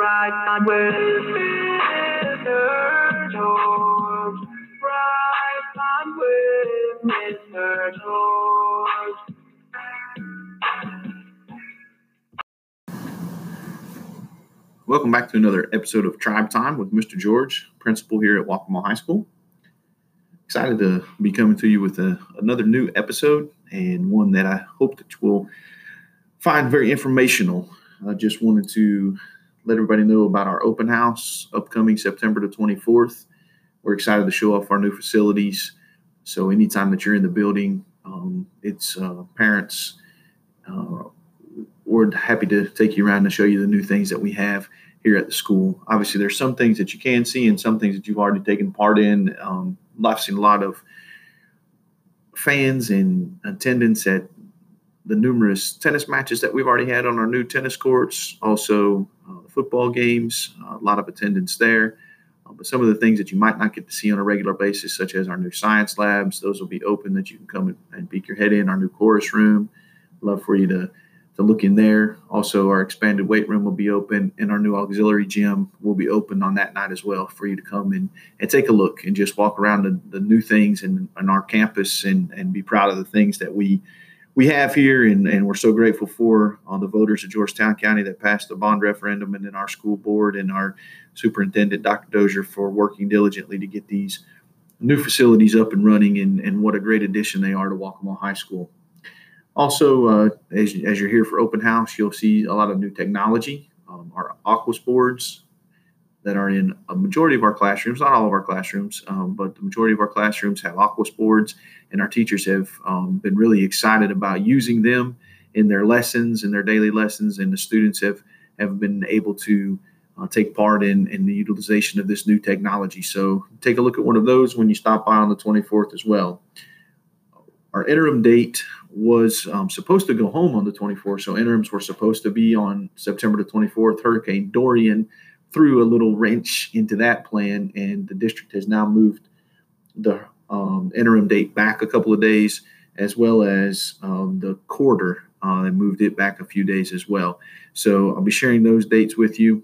Right Mr. George. Right Mr. George. Welcome back to another episode of Tribe Time with Mr. George, principal here at Waccamaw High School. Excited to be coming to you with a, another new episode and one that I hope that you will find very informational. I just wanted to let everybody know about our open house upcoming September the 24th. We're excited to show off our new facilities. So, anytime that you're in the building, um, it's uh, parents, uh, we're happy to take you around and show you the new things that we have here at the school. Obviously, there's some things that you can see and some things that you've already taken part in. Um, I've seen a lot of fans and attendance at the numerous tennis matches that we've already had on our new tennis courts, also uh, football games, uh, a lot of attendance there. Uh, but some of the things that you might not get to see on a regular basis, such as our new science labs, those will be open that you can come and peek your head in. Our new chorus room, love for you to to look in there. Also, our expanded weight room will be open, and our new auxiliary gym will be open on that night as well for you to come and, and take a look and just walk around the, the new things in, in our campus and, and be proud of the things that we we have here, and, and we're so grateful for all the voters of Georgetown County that passed the bond referendum, and then our school board and our superintendent, Dr. Dozier, for working diligently to get these new facilities up and running, and, and what a great addition they are to Waccamaw High School. Also, uh, as, as you're here for open house, you'll see a lot of new technology. Um, our Aquos boards that are in a majority of our classrooms, not all of our classrooms, um, but the majority of our classrooms have Aquos boards, and our teachers have um, been really excited about using them in their lessons, in their daily lessons, and the students have have been able to uh, take part in, in the utilization of this new technology. So take a look at one of those when you stop by on the 24th as well. Our interim date was um, supposed to go home on the 24th, so interims were supposed to be on September the 24th. Hurricane Dorian threw a little wrench into that plan, and the district has now moved the um, interim date back a couple of days, as well as um, the quarter. Uh, they moved it back a few days as well. So I'll be sharing those dates with you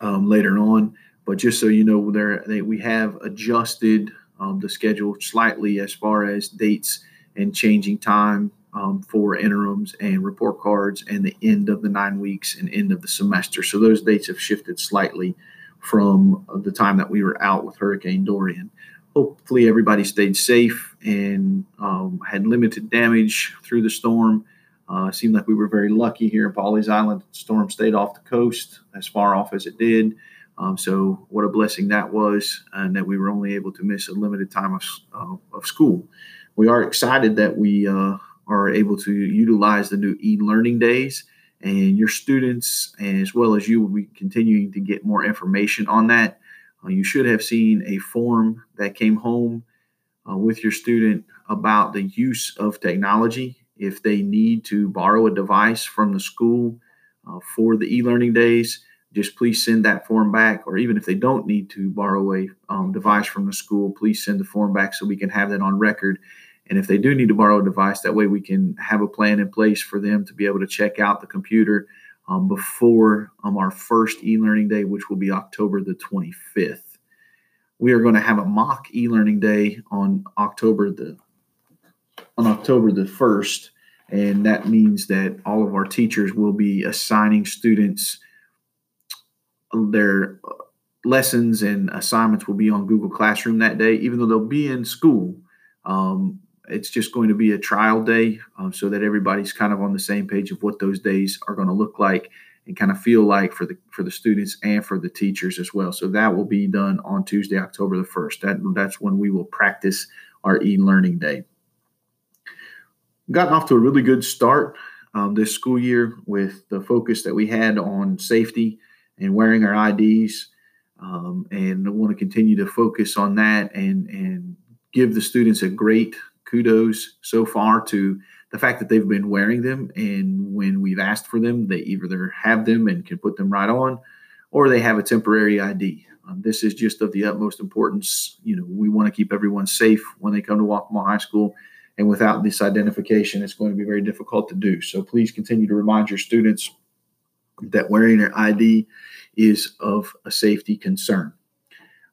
um, later on. But just so you know, there they, we have adjusted um, the schedule slightly as far as dates and changing time um, for interims and report cards and the end of the nine weeks and end of the semester. So those dates have shifted slightly from the time that we were out with Hurricane Dorian. Hopefully, everybody stayed safe and um, had limited damage through the storm. Uh, seemed like we were very lucky here in Pawleys Island. The storm stayed off the coast as far off as it did. Um, so, what a blessing that was, and that we were only able to miss a limited time of, uh, of school. We are excited that we uh, are able to utilize the new e-learning days and your students as well as you will be continuing to get more information on that. Uh, you should have seen a form that came home uh, with your student about the use of technology. If they need to borrow a device from the school uh, for the e-learning days just please send that form back or even if they don't need to borrow a um, device from the school please send the form back so we can have that on record and if they do need to borrow a device, that way we can have a plan in place for them to be able to check out the computer um, before um, our first e learning day, which will be October the 25th. We are going to have a mock e learning day on October the on October the 1st. And that means that all of our teachers will be assigning students their lessons and assignments will be on Google Classroom that day, even though they'll be in school. Um, it's just going to be a trial day um, so that everybody's kind of on the same page of what those days are going to look like and kind of feel like for the for the students and for the teachers as well. So that will be done on Tuesday, October the first. That that's when we will practice our e-learning day. Gotten off to a really good start um, this school year with the focus that we had on safety and wearing our IDs, um, and I want to continue to focus on that and and give the students a great kudos so far to the fact that they've been wearing them. And when we've asked for them, they either have them and can put them right on, or they have a temporary ID. Um, this is just of the utmost importance. You know, we want to keep everyone safe when they come to Waccamaw High School. And without this identification, it's going to be very difficult to do. So please continue to remind your students that wearing their ID is of a safety concern.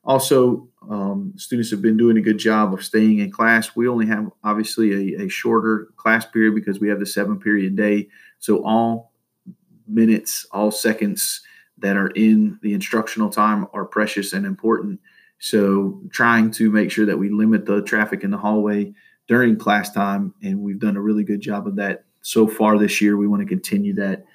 Also, um, students have been doing a good job of staying in class. We only have obviously a, a shorter class period because we have the seven period day. So all minutes, all seconds that are in the instructional time are precious and important. So trying to make sure that we limit the traffic in the hallway during class time, and we've done a really good job of that so far this year. We want to continue that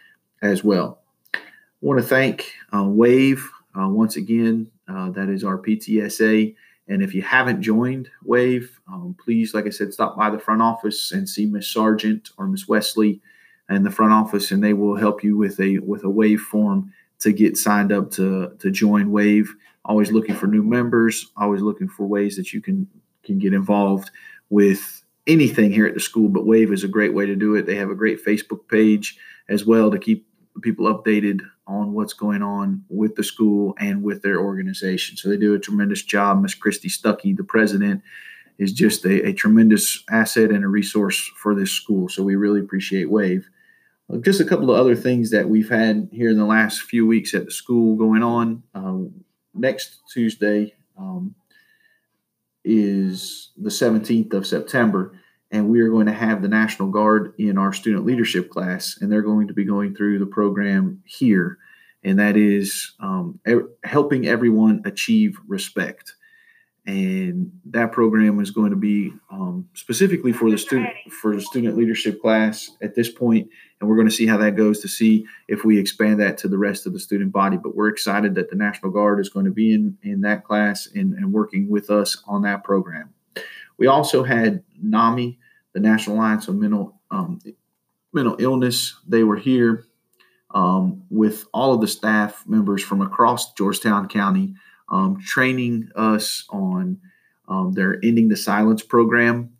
as well. I want to thank uh, Wave uh, once again. Uh, that is our PTSA. And if you haven't joined Wave, um, please, like I said, stop by the front office and see Miss Sargent or Miss Wesley in the front office, and they will help you with a with a Wave form to get signed up to to join Wave. Always looking for new members. Always looking for ways that you can can get involved with anything here at the school. But Wave is a great way to do it. They have a great Facebook page as well to keep people updated on what's going on with the school and with their organization. So they do a tremendous job. Miss Christy Stuckey, the president, is just a, a, tremendous asset and a resource for this school. So we really appreciate Wave. Uh, just a couple of other things that we've had here in the last few weeks at the school going on. Um, next Tuesday um, is the 17th of September and we are going to have the National Guard in our student leadership class, and they're going to be going through the program here, and that is um, helping everyone achieve respect. And that program is going to be um, specifically for the student for the student leadership class at this point, and we're going to see how that goes to see if we expand that to the rest of the student body. But we're excited that the National Guard is going to be in in that class and, and working with us on that program. We also had NAMI, the National Alliance of Mental um, Mental Illness. They were here um, with all of the staff members from across Georgetown County, um, training us on um, their Ending the Silence program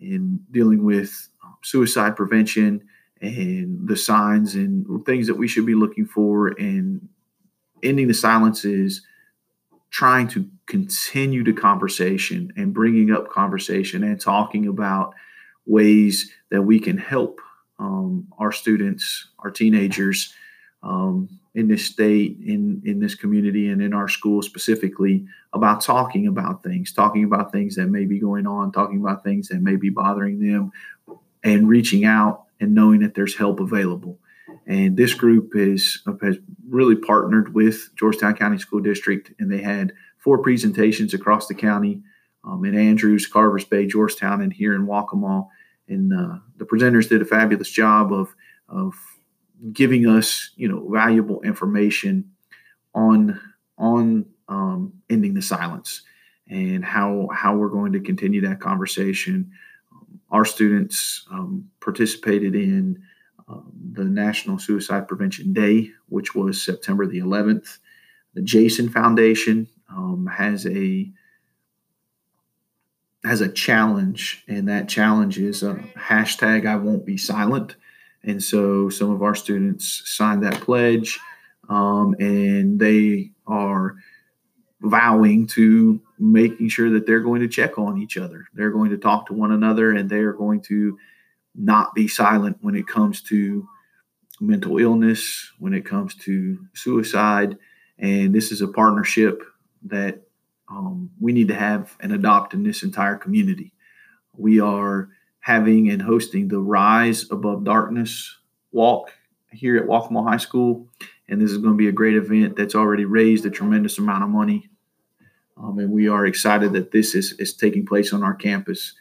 in dealing with um, suicide prevention and the signs and things that we should be looking for. And ending the silence is trying to continue the conversation and bringing up conversation and talking about ways that we can help um, our students, our teenagers um, in this state, in in this community, and in our school specifically about talking about things, talking about things that may be going on, talking about things that may be bothering them, and reaching out and knowing that there's help available. And this group is has really partnered with Georgetown County School District, and they had four presentations across the county um, in Andrews, Carvers Bay, Georgetown, and here in Waccamaw. And uh, the presenters did a fabulous job of of giving us, you know, valuable information on on um, ending the silence and how how we're going to continue that conversation. Um, our students um, participated in the National Suicide Prevention Day, which was September the 11th. The Jason Foundation um, has a has a challenge, and that challenge is a hashtag I won't be silent. And so some of our students signed that pledge, um, and they are vowing to making sure that they're going to check on each other. They're going to talk to one another, and they are going to not be silent when it comes to mental illness, when it comes to suicide. And this is a partnership that um, we need to have and adopt in this entire community. We are having and hosting the Rise Above Darkness walk here at Waccamaw High School. And this is going to be a great event that's already raised a tremendous amount of money. Um, and we are excited that this is, is taking place on our campus.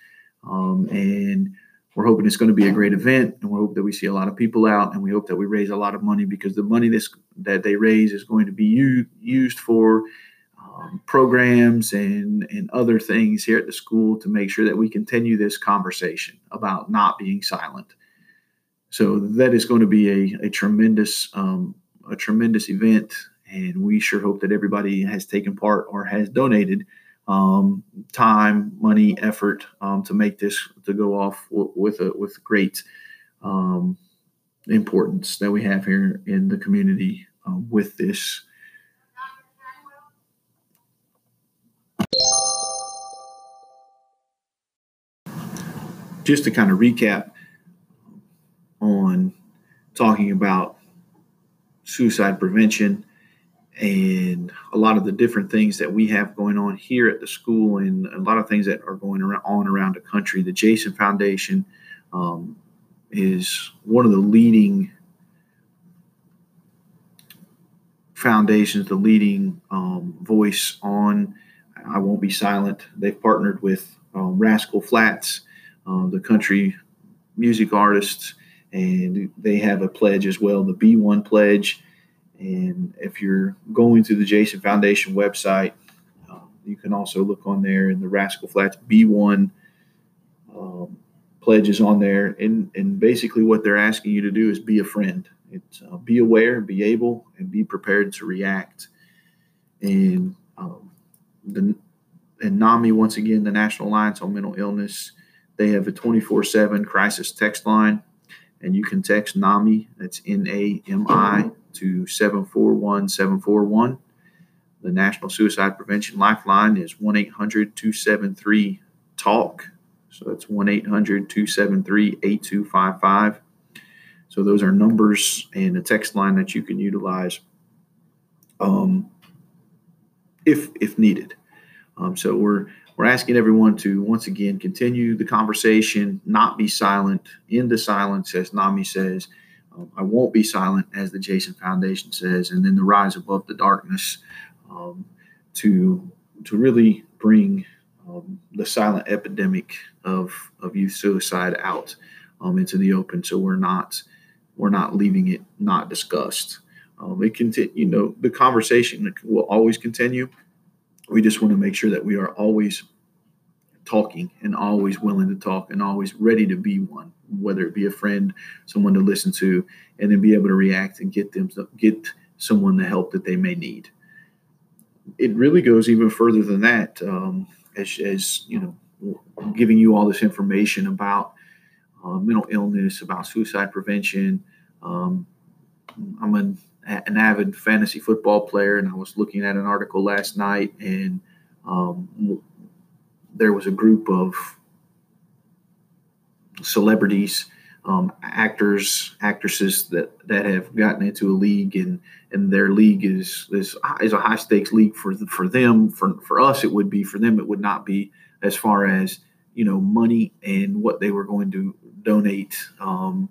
Um, and we're hoping it's going to be a great event, and we hope that we see a lot of people out, and we hope that we raise a lot of money because the money that they raise is going to be u- used for um, programs and and other things here at the school to make sure that we continue this conversation about not being silent. So that is going to be a, a tremendous um, a tremendous event, and we sure hope that everybody has taken part or has donated um, time, money, effort um, to make this to go off w- with a with great um, importance that we have here in the community uh, with this. Just to kind of recap on talking about suicide prevention and a lot of the different things that we have going on here at the school and a lot of things that are going on around the country. The Jason Foundation um, is one of the leading foundations, the leading um, voice on I Won't Be Silent. They've partnered with um, Rascal Flatts, uh, the country music artists, and they have a pledge as well, the B1 Pledge and if you're going to the Jason Foundation website, uh, you can also look on there in the Rascal Flatts B1 um, pledges on there. And, and basically, what they're asking you to do is be a friend. It's uh, be aware, be able, and be prepared to react. And um, the and NAMI, once again, the National Alliance on Mental Illness, they have a 24 7 crisis text line. And you can text NAMI, that's N A M I to 741 741. The National Suicide Prevention Lifeline is 1 800 273 TALK. So that's 1 800 273 8255. So those are numbers and a text line that you can utilize um, if, if needed. Um, so we're we're asking everyone to once again continue the conversation, not be silent, into silence, as NAMI says, um, I won't be silent, as the Jason Foundation says, and then the rise above the darkness um, to to really bring um, the silent epidemic of of youth suicide out um, into the open. So we're not we're not leaving it not discussed. Um, it continue, you know, the conversation will always continue. We just want to make sure that we are always talking and always willing to talk and always ready to be one, whether it be a friend, someone to listen to, and then be able to react and get them get someone the help that they may need. It really goes even further than that, um, as, as you know, giving you all this information about uh, mental illness, about suicide prevention. Um, I'm an, an avid fantasy football player, and I was looking at an article last night and um, there was a group of celebrities, um, actors, actresses that that have gotten into a league, and and their league is is is a high stakes league for for them. For for us, it would be for them. It would not be as far as you know money and what they were going to donate um,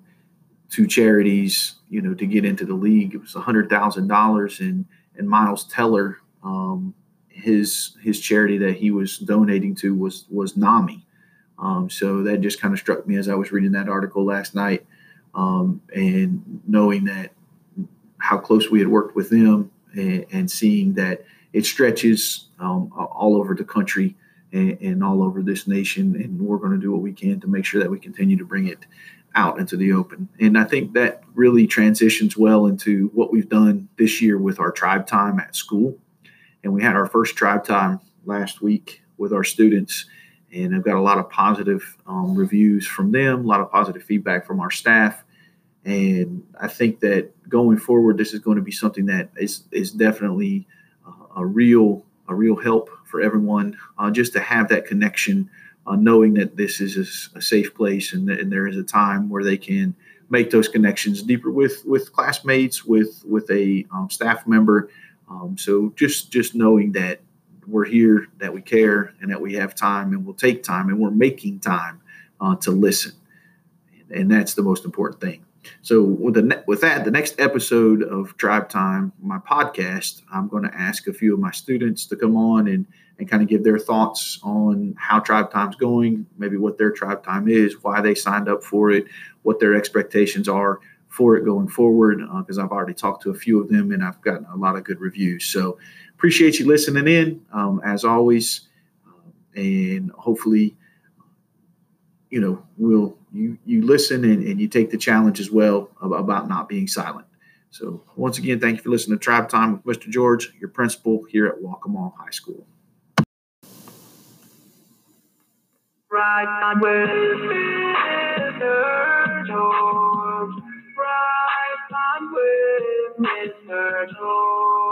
to charities. You know, to get into the league, it was hundred thousand dollars, and and Miles Teller. Um, his his charity that he was donating to was was NAMI. Um, so that just kind of struck me as I was reading that article last night, um, and knowing that how close we had worked with them, and, and seeing that it stretches um, all over the country and, all over this nation, and we're going to do what we can to make sure that we continue to bring it out into the open. And I think that really transitions well into what we've done this year with our tribe time at school and we had our first tribe time last week with our students and I've got a lot of positive um, reviews from them, a lot of positive feedback from our staff. And I think that going forward, this is going to be something that is, is definitely a real a real help for everyone uh, just to have that connection, uh, knowing that this is a, a safe place and, and, there is a time where they can make those connections deeper with with classmates, with with a um, staff member, um, so just just knowing that we're here, that we care, and that we have time, and we'll take time, and we're making time uh, to listen, and that's the most important thing. So with the with that, the next episode of Tribe Time, my podcast, I'm going to ask a few of my students to come on and and kind of give their thoughts on how Tribe Time's going, maybe what their Tribe Time is, why they signed up for it, what their expectations are for it going forward because uh, I've already talked to a few of them and I've gotten a lot of good reviews. So appreciate you listening in um, as always, uh, and hopefully, you know, we'll you you listen and, and you take the challenge as well about not being silent. So once again, thank you for listening to Tribe Time with Mr. George, your principal here at Waccamaw High School. On with Mr. George. On with Mr. George.